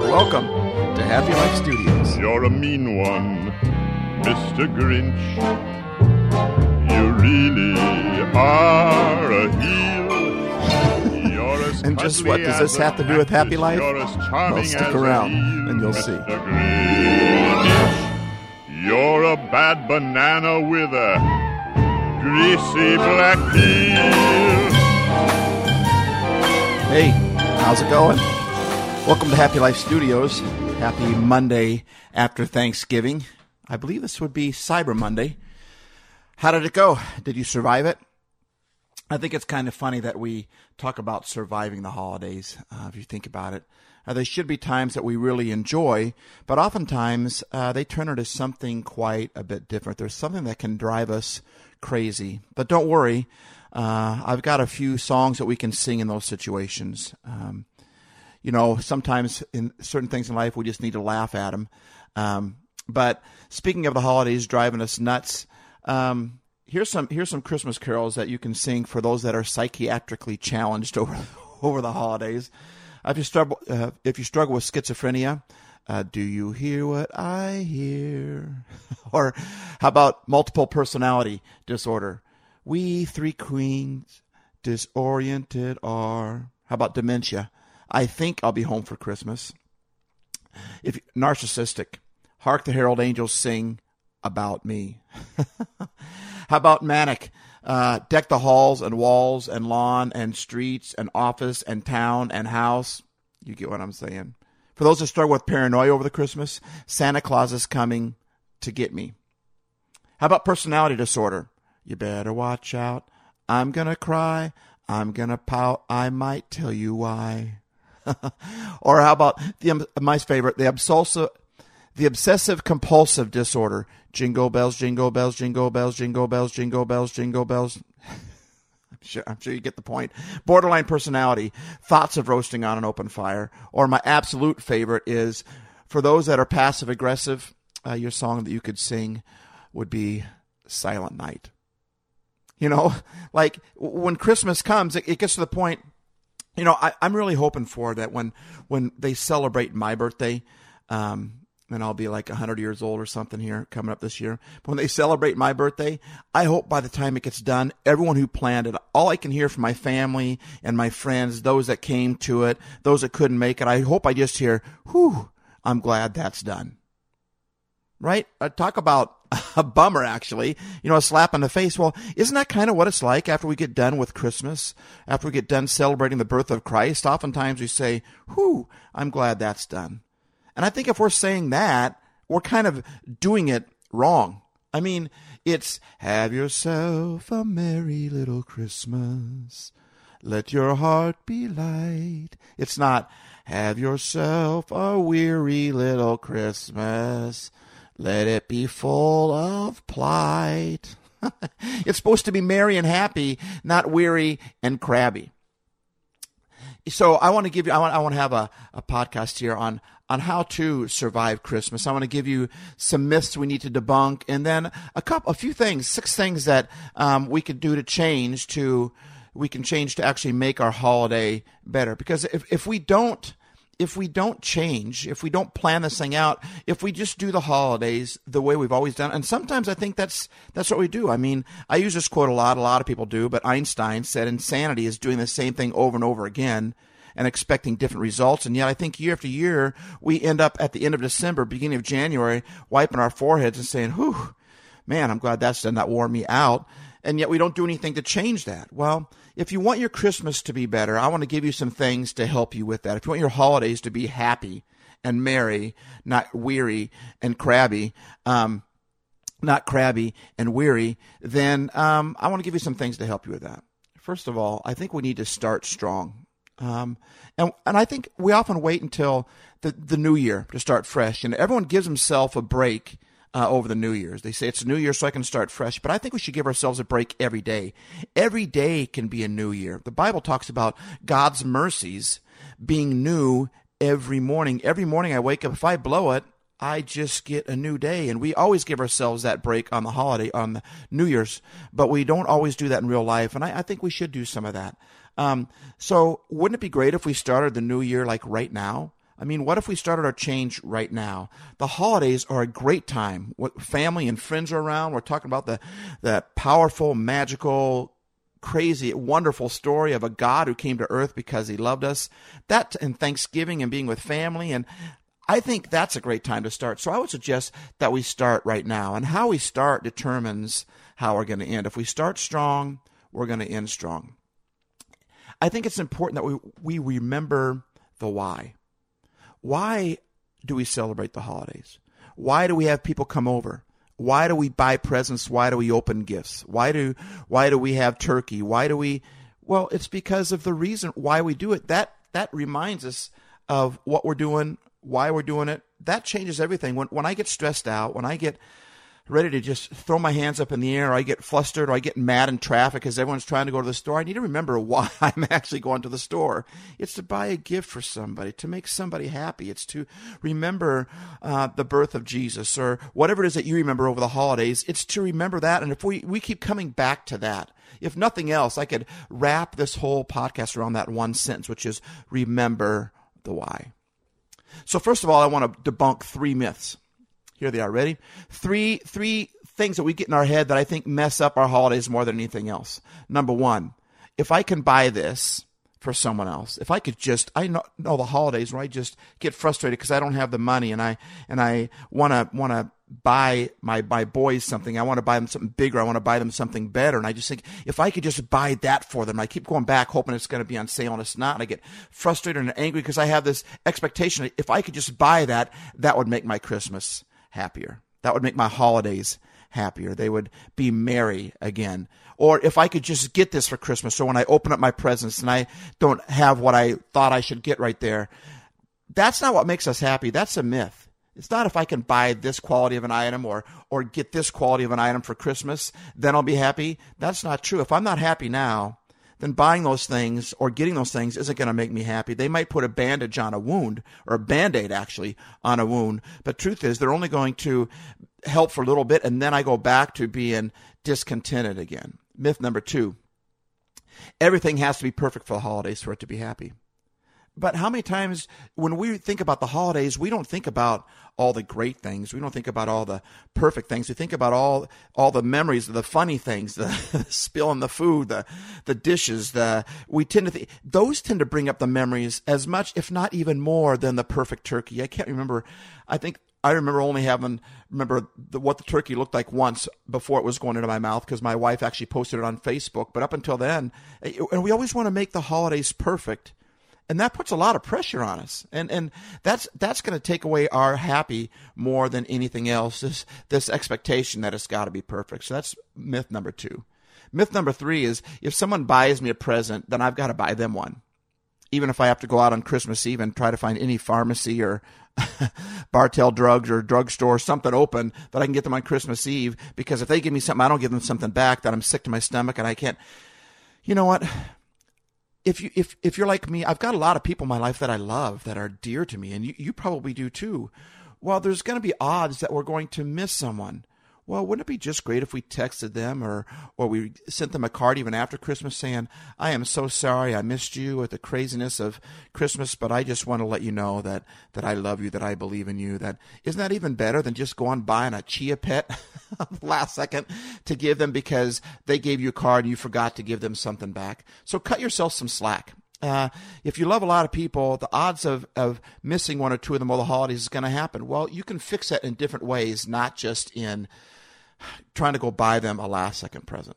Welcome to Happy Life Studios. You're a mean one, Mr. Grinch. You really are a heel. You're as And just what does this have to do with Happy. Life? You're Well, stick around a eel, and you'll Mr. see. Grinch. You're a bad banana with a greasy black peel. Hey, how's it going? Welcome to Happy Life Studios. Happy Monday after Thanksgiving. I believe this would be Cyber Monday. How did it go? Did you survive it? I think it's kind of funny that we talk about surviving the holidays, uh, if you think about it. Uh, there should be times that we really enjoy, but oftentimes uh, they turn into something quite a bit different. There's something that can drive us crazy. But don't worry, uh, I've got a few songs that we can sing in those situations. Um, you know, sometimes in certain things in life, we just need to laugh at them. Um, but speaking of the holidays driving us nuts, um, here's some here's some Christmas carols that you can sing for those that are psychiatrically challenged over over the holidays. If you struggle uh, if you struggle with schizophrenia, uh, do you hear what I hear? or how about multiple personality disorder? We three queens disoriented are. How about dementia? I think I'll be home for Christmas. If narcissistic, hark the herald angels sing about me. How about manic? Uh, deck the halls and walls and lawn and streets and office and town and house. You get what I'm saying. For those that struggle with paranoia over the Christmas, Santa Claus is coming to get me. How about personality disorder? You better watch out. I'm gonna cry. I'm gonna pout. I might tell you why. or how about the my favorite, the obsessive, the obsessive compulsive disorder? Jingle bells, jingle bells, jingle bells, jingle bells, jingle bells, jingle bells. I'm sure, I'm sure you get the point. Borderline personality, thoughts of roasting on an open fire. Or my absolute favorite is for those that are passive aggressive. Uh, your song that you could sing would be Silent Night. You know, like when Christmas comes, it, it gets to the point. You know, I, I'm really hoping for that when when they celebrate my birthday, um, and I'll be like 100 years old or something here coming up this year. But when they celebrate my birthday, I hope by the time it gets done, everyone who planned it, all I can hear from my family and my friends, those that came to it, those that couldn't make it, I hope I just hear, whew, I'm glad that's done. Right? Uh, talk about a bummer, actually. You know, a slap in the face. Well, isn't that kind of what it's like after we get done with Christmas? After we get done celebrating the birth of Christ? Oftentimes we say, whew, I'm glad that's done. And I think if we're saying that, we're kind of doing it wrong. I mean, it's have yourself a merry little Christmas. Let your heart be light. It's not have yourself a weary little Christmas. Let it be full of plight. it's supposed to be merry and happy, not weary and crabby. So I want to give you, I want, I want to have a, a podcast here on, on how to survive Christmas. I want to give you some myths we need to debunk and then a couple, a few things, six things that, um, we could do to change to, we can change to actually make our holiday better. Because if, if we don't, if we don't change, if we don't plan this thing out, if we just do the holidays the way we've always done, and sometimes I think that's that's what we do. I mean, I use this quote a lot. A lot of people do, but Einstein said insanity is doing the same thing over and over again and expecting different results. And yet, I think year after year, we end up at the end of December, beginning of January, wiping our foreheads and saying, "Whew, man, I'm glad that's done. That wore me out." And yet, we don't do anything to change that. Well if you want your Christmas to be better, I want to give you some things to help you with that. If you want your holidays to be happy and merry, not weary and crabby, um, not crabby and weary, then um, I want to give you some things to help you with that. First of all, I think we need to start strong. Um, and, and I think we often wait until the, the new year to start fresh. And everyone gives himself a break uh, over the New Year's. They say it's New Year, so I can start fresh. But I think we should give ourselves a break every day. Every day can be a new year. The Bible talks about God's mercies being new every morning. Every morning I wake up. If I blow it, I just get a new day. And we always give ourselves that break on the holiday, on the New Year's, but we don't always do that in real life. And I, I think we should do some of that. Um, so wouldn't it be great if we started the new year like right now? I mean, what if we started our change right now? The holidays are a great time. What family and friends are around. We're talking about the the powerful, magical, crazy, wonderful story of a God who came to earth because he loved us. That and Thanksgiving and being with family and I think that's a great time to start. So I would suggest that we start right now. And how we start determines how we're going to end. If we start strong, we're going to end strong. I think it's important that we, we remember the why. Why do we celebrate the holidays? Why do we have people come over? Why do we buy presents? Why do we open gifts? Why do why do we have turkey? Why do we Well, it's because of the reason why we do it. That that reminds us of what we're doing, why we're doing it. That changes everything. When when I get stressed out, when I get ready to just throw my hands up in the air, or I get flustered, or I get mad in traffic because everyone's trying to go to the store, I need to remember why I'm actually going to the store. It's to buy a gift for somebody, to make somebody happy. It's to remember uh, the birth of Jesus, or whatever it is that you remember over the holidays. It's to remember that. And if we, we keep coming back to that, if nothing else, I could wrap this whole podcast around that one sentence, which is remember the why. So, first of all, I want to debunk three myths. Here they are. Ready? Three three things that we get in our head that I think mess up our holidays more than anything else. Number one, if I can buy this for someone else, if I could just, I know, know the holidays where I just get frustrated because I don't have the money and I and I want to want to buy my my boys something. I want to buy them something bigger. I want to buy them something better. And I just think if I could just buy that for them, I keep going back hoping it's going to be on sale and it's not. And I get frustrated and angry because I have this expectation. If I could just buy that, that would make my Christmas happier. That would make my holidays happier. They would be merry again. Or if I could just get this for Christmas, so when I open up my presents and I don't have what I thought I should get right there, that's not what makes us happy. That's a myth. It's not if I can buy this quality of an item or or get this quality of an item for Christmas, then I'll be happy. That's not true. If I'm not happy now, then buying those things or getting those things isn't going to make me happy. They might put a bandage on a wound or a band-aid actually on a wound. But truth is they're only going to help for a little bit and then I go back to being discontented again. Myth number two. Everything has to be perfect for the holidays for it to be happy. But how many times when we think about the holidays, we don't think about all the great things. We don't think about all the perfect things. We think about all all the memories, the funny things, the, the spill in the food, the the dishes. The we tend to think those tend to bring up the memories as much, if not even more, than the perfect turkey. I can't remember. I think I remember only having remember the, what the turkey looked like once before it was going into my mouth because my wife actually posted it on Facebook. But up until then, eh, and we always want to make the holidays perfect and that puts a lot of pressure on us and and that's that's going to take away our happy more than anything else this this expectation that it's got to be perfect so that's myth number 2 myth number 3 is if someone buys me a present then I've got to buy them one even if I have to go out on Christmas Eve and try to find any pharmacy or Bartell Drugs or drugstore, something open that I can get them on Christmas Eve. Because if they give me something, I don't give them something back that I'm sick to my stomach and I can't. You know what? If you if if you're like me, I've got a lot of people in my life that I love that are dear to me, and you, you probably do too. Well, there's going to be odds that we're going to miss someone. Well, wouldn't it be just great if we texted them or or we sent them a card even after Christmas saying, "I am so sorry I missed you with the craziness of Christmas, but I just want to let you know that that I love you, that I believe in you." That isn't that even better than just going buying a chia pet last second to give them because they gave you a card and you forgot to give them something back. So cut yourself some slack. Uh, if you love a lot of people, the odds of, of missing one or two of them over the holidays is going to happen. Well, you can fix that in different ways, not just in trying to go buy them a last second present.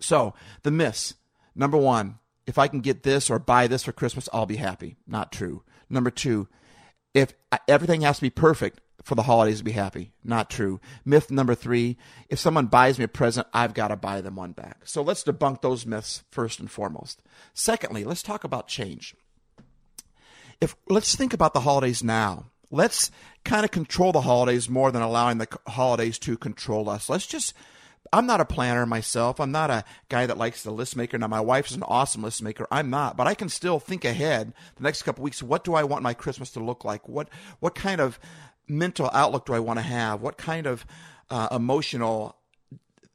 So, the myths. Number one, if I can get this or buy this for Christmas, I'll be happy. Not true. Number two, if everything has to be perfect for the holidays to be happy. Not true. Myth number three, if someone buys me a present, I've got to buy them one back. So let's debunk those myths first and foremost. Secondly, let's talk about change. If let's think about the holidays now let's kind of control the holidays more than allowing the holidays to control us. Let's just I'm not a planner myself. I'm not a guy that likes the list maker. Now, my wife is an awesome list maker. I'm not, but I can still think ahead the next couple weeks. What do I want my Christmas to look like? What what kind of mental outlook do I want to have? What kind of uh, emotional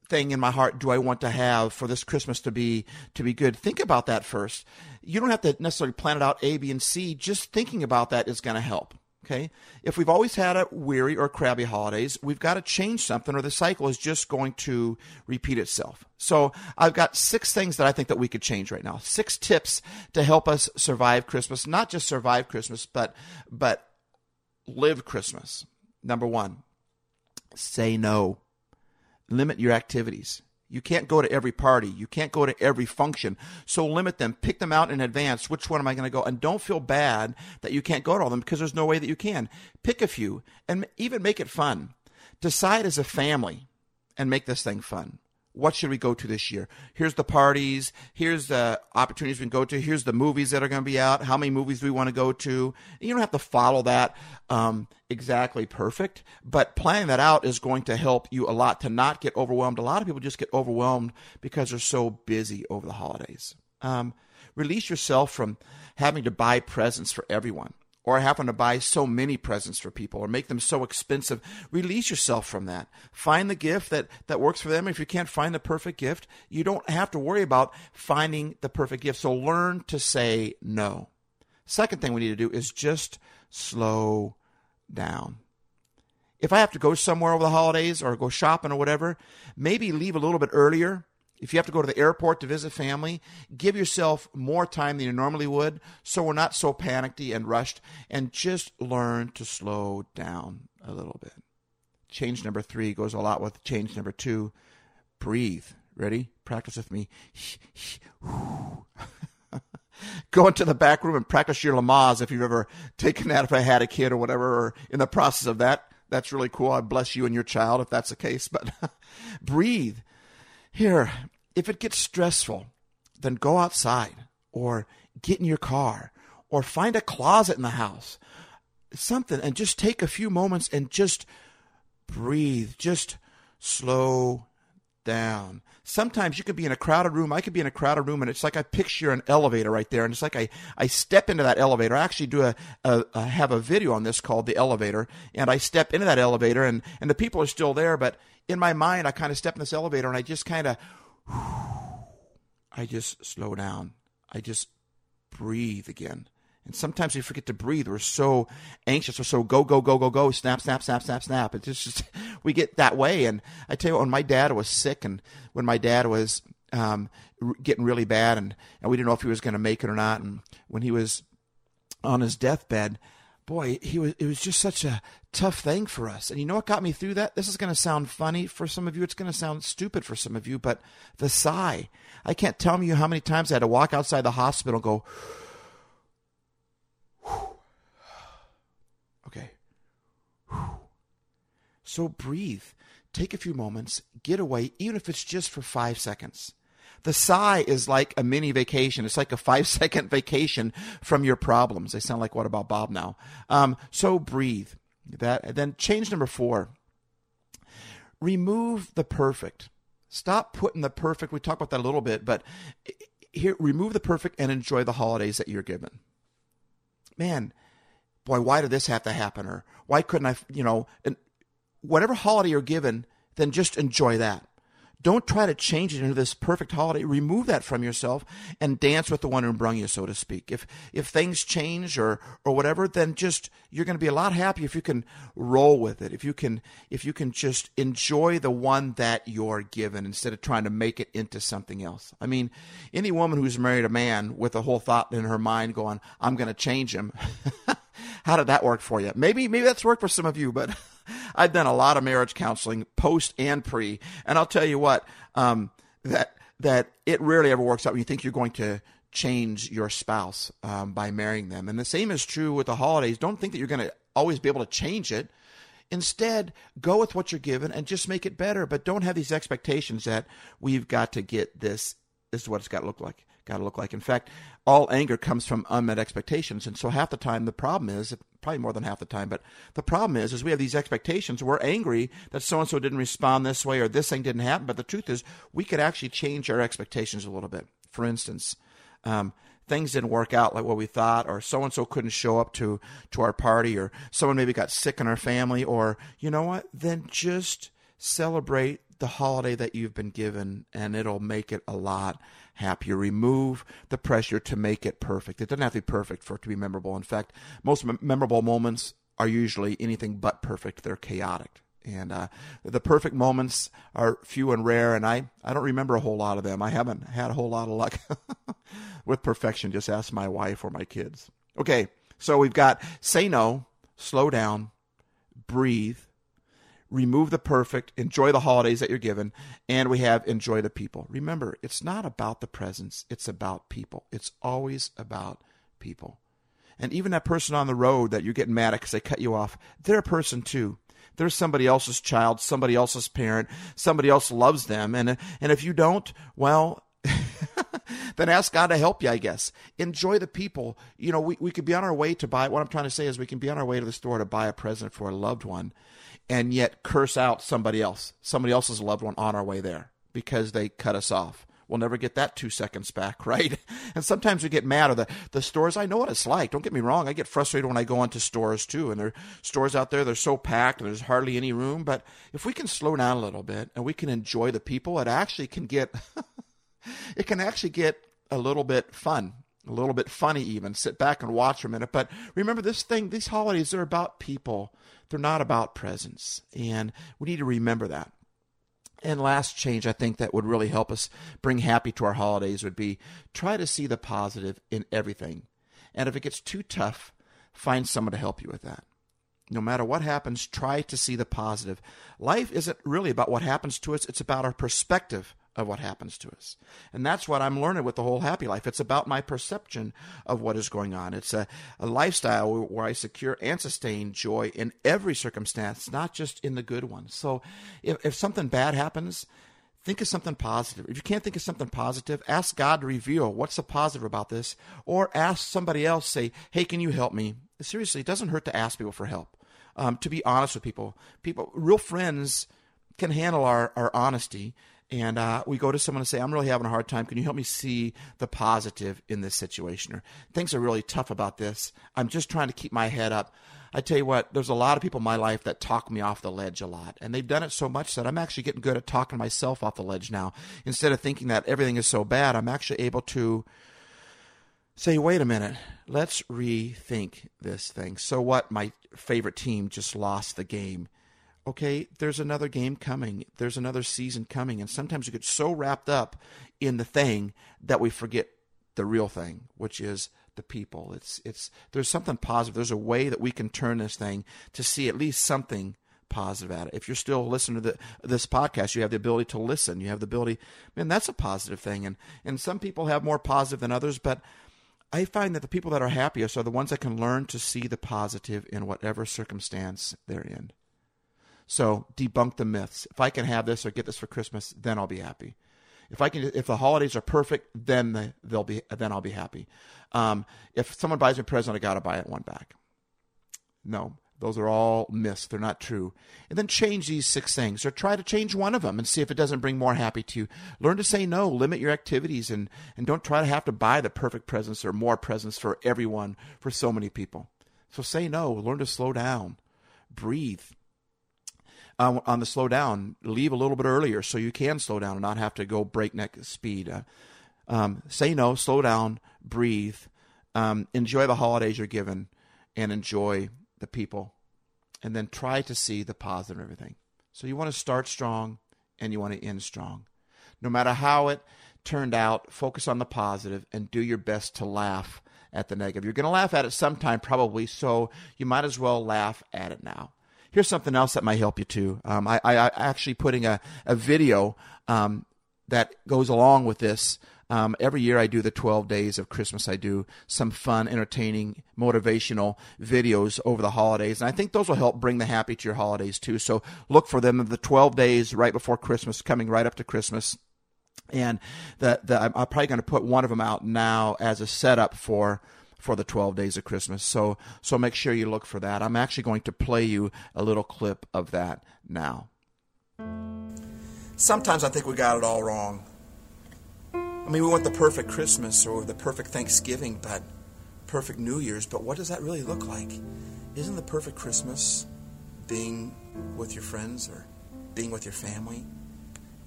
thing in my heart do I want to have for this Christmas to be to be good? Think about that first. You don't have to necessarily plan it out A, B, and C. Just thinking about that is going to help. Okay. If we've always had a weary or crabby holidays, we've got to change something or the cycle is just going to repeat itself. So I've got six things that I think that we could change right now. Six tips to help us survive Christmas, not just survive Christmas, but, but live Christmas. Number one, say no. Limit your activities. You can't go to every party. You can't go to every function. So limit them. Pick them out in advance. Which one am I going to go? And don't feel bad that you can't go to all them because there's no way that you can. Pick a few and even make it fun. Decide as a family and make this thing fun. What should we go to this year? Here's the parties. Here's the opportunities we can go to. Here's the movies that are going to be out. How many movies do we want to go to? You don't have to follow that um, exactly perfect, but planning that out is going to help you a lot to not get overwhelmed. A lot of people just get overwhelmed because they're so busy over the holidays. Um, release yourself from having to buy presents for everyone or having to buy so many presents for people or make them so expensive. Release yourself from that. Find the gift that, that works for them. If you can't find the perfect gift, you don't have to worry about finding the perfect gift. So learn to say no. Second thing we need to do is just slow down. If I have to go somewhere over the holidays or go shopping or whatever, maybe leave a little bit earlier. If you have to go to the airport to visit family, give yourself more time than you normally would so we're not so panicked and rushed and just learn to slow down a little bit. Change number three goes a lot with change number two. Breathe. Ready? Practice with me. go into the back room and practice your Lamaze if you've ever taken that if I had a kid or whatever, or in the process of that. That's really cool. I bless you and your child if that's the case. But breathe. Here, if it gets stressful, then go outside or get in your car or find a closet in the house, something, and just take a few moments and just breathe. Just slow down. Sometimes you could be in a crowded room. I could be in a crowded room, and it's like I picture an elevator right there, and it's like I, I step into that elevator. I actually do a, a, a have a video on this called the elevator, and I step into that elevator, and and the people are still there, but in my mind, I kind of step in this elevator, and I just kind of, I just slow down. I just breathe again. And sometimes we forget to breathe. We're so anxious. We're so go, go, go, go, go, snap, snap, snap, snap, snap. It's just, we get that way. And I tell you when my dad was sick and when my dad was um, getting really bad and, and we didn't know if he was going to make it or not. And when he was on his deathbed, boy, he was, it was just such a tough thing for us. And you know what got me through that? This is going to sound funny for some of you. It's going to sound stupid for some of you, but the sigh. I can't tell you how many times I had to walk outside the hospital go, Okay. So breathe. Take a few moments, get away, even if it's just for five seconds. The sigh is like a mini vacation. It's like a five second vacation from your problems. They sound like what about Bob now? Um, so breathe. That then change number four. Remove the perfect. Stop putting the perfect. We talked about that a little bit, but here remove the perfect and enjoy the holidays that you're given. Man, boy, why did this have to happen? Or why couldn't I, you know, whatever holiday you're given, then just enjoy that. Don't try to change it into this perfect holiday. Remove that from yourself and dance with the one who brung you, so to speak. If if things change or or whatever, then just you're going to be a lot happier if you can roll with it. If you can if you can just enjoy the one that you're given instead of trying to make it into something else. I mean, any woman who's married a man with a whole thought in her mind going, "I'm going to change him." How did that work for you? Maybe maybe that's worked for some of you, but I've done a lot of marriage counseling, post and pre, and I'll tell you what um, that that it rarely ever works out when you think you're going to change your spouse um, by marrying them. And the same is true with the holidays. Don't think that you're going to always be able to change it. Instead, go with what you're given and just make it better. But don't have these expectations that we've got to get this. This is what it's got to look like got to look like. In fact, all anger comes from unmet expectations, and so half the time the problem is probably more than half the time, but the problem is is we have these expectations. We're angry that so and so didn't respond this way or this thing didn't happen, but the truth is we could actually change our expectations a little bit. For instance. Um, things didn't work out like what we thought, or so and so couldn't show up to to our party, or someone maybe got sick in our family, or you know what? Then just celebrate the holiday that you've been given, and it'll make it a lot happier. Remove the pressure to make it perfect. It doesn't have to be perfect for it to be memorable. In fact, most memorable moments are usually anything but perfect. They're chaotic. And uh, the perfect moments are few and rare, and I, I don't remember a whole lot of them. I haven't had a whole lot of luck with perfection. Just ask my wife or my kids. Okay, so we've got say no, slow down, breathe, remove the perfect, enjoy the holidays that you're given, and we have enjoy the people. Remember, it's not about the presents, it's about people. It's always about people. And even that person on the road that you're getting mad at because they cut you off, they're a person too. They're somebody else's child, somebody else's parent, somebody else loves them. And, and if you don't, well, then ask God to help you, I guess. Enjoy the people. You know, we, we could be on our way to buy, what I'm trying to say is we can be on our way to the store to buy a present for a loved one and yet curse out somebody else, somebody else's loved one on our way there because they cut us off. We'll never get that two seconds back, right? And sometimes we get mad. Or the, the stores, I know what it's like. Don't get me wrong. I get frustrated when I go into stores too. And there are stores out there, they're so packed and there's hardly any room. But if we can slow down a little bit and we can enjoy the people, it actually can get, it can actually get a little bit fun a little bit funny even sit back and watch for a minute but remember this thing these holidays are about people they're not about presents and we need to remember that and last change I think that would really help us bring happy to our holidays would be try to see the positive in everything. And if it gets too tough, find someone to help you with that. No matter what happens, try to see the positive. Life isn't really about what happens to us, it's about our perspective of what happens to us. And that's what I'm learning with the whole happy life. It's about my perception of what is going on. It's a, a lifestyle where I secure and sustain joy in every circumstance, not just in the good ones. So if, if something bad happens, think of something positive. If you can't think of something positive, ask God to reveal what's the positive about this, or ask somebody else, say, hey, can you help me? Seriously, it doesn't hurt to ask people for help. Um, to be honest with people, people, real friends can handle our, our honesty and uh, we go to someone and say, I'm really having a hard time. Can you help me see the positive in this situation? Or things are really tough about this. I'm just trying to keep my head up. I tell you what, there's a lot of people in my life that talk me off the ledge a lot. And they've done it so much that I'm actually getting good at talking myself off the ledge now. Instead of thinking that everything is so bad, I'm actually able to say, wait a minute, let's rethink this thing. So what? My favorite team just lost the game okay, there's another game coming, there's another season coming. And sometimes we get so wrapped up in the thing that we forget the real thing, which is the people. It's it's there's something positive. There's a way that we can turn this thing to see at least something positive at it. If you're still listening to the, this podcast, you have the ability to listen. You have the ability, man, that's a positive thing. And and some people have more positive than others, but I find that the people that are happiest are the ones that can learn to see the positive in whatever circumstance they're in. So debunk the myths. If I can have this or get this for Christmas, then I'll be happy. If I can, if the holidays are perfect, then they'll be, then I'll be happy. Um, if someone buys me a present, I gotta buy it one back. No, those are all myths. They're not true. And then change these six things, or try to change one of them and see if it doesn't bring more happy to you. Learn to say no. Limit your activities, and and don't try to have to buy the perfect presents or more presents for everyone for so many people. So say no. Learn to slow down. Breathe on the slow down, leave a little bit earlier so you can slow down and not have to go breakneck speed. Uh, um, say no, slow down, breathe, um, enjoy the holidays you're given, and enjoy the people. And then try to see the positive in everything. So you want to start strong and you want to end strong. No matter how it turned out, focus on the positive and do your best to laugh at the negative. You're going to laugh at it sometime, probably, so you might as well laugh at it now here's something else that might help you too. Um, I, I, I actually putting a, a video um, that goes along with this. Um, every year I do the 12 days of Christmas. I do some fun, entertaining, motivational videos over the holidays. And I think those will help bring the happy to your holidays too. So look for them the 12 days right before Christmas, coming right up to Christmas. And the, the, I'm probably going to put one of them out now as a setup for for the 12 days of Christmas. So so make sure you look for that. I'm actually going to play you a little clip of that now. Sometimes I think we got it all wrong. I mean, we want the perfect Christmas or the perfect Thanksgiving, but perfect New Year's, but what does that really look like? Isn't the perfect Christmas being with your friends or being with your family?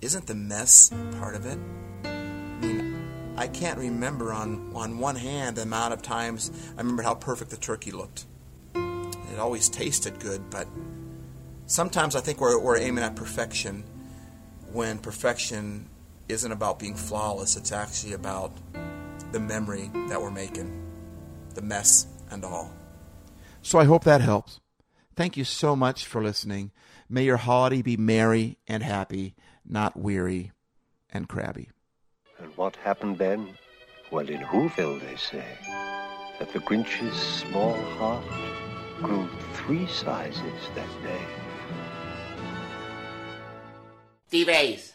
isn't the mess part of it? I can't remember on, on one hand the amount of times I remember how perfect the turkey looked. It always tasted good, but sometimes I think we're, we're aiming at perfection when perfection isn't about being flawless, it's actually about the memory that we're making, the mess and all. So I hope that helps. Thank you so much for listening. May your holiday be merry and happy, not weary and crabby. And what happened then? Well, in Whoville, they say that the Grinch's small heart grew three sizes that day. Stevo Hays.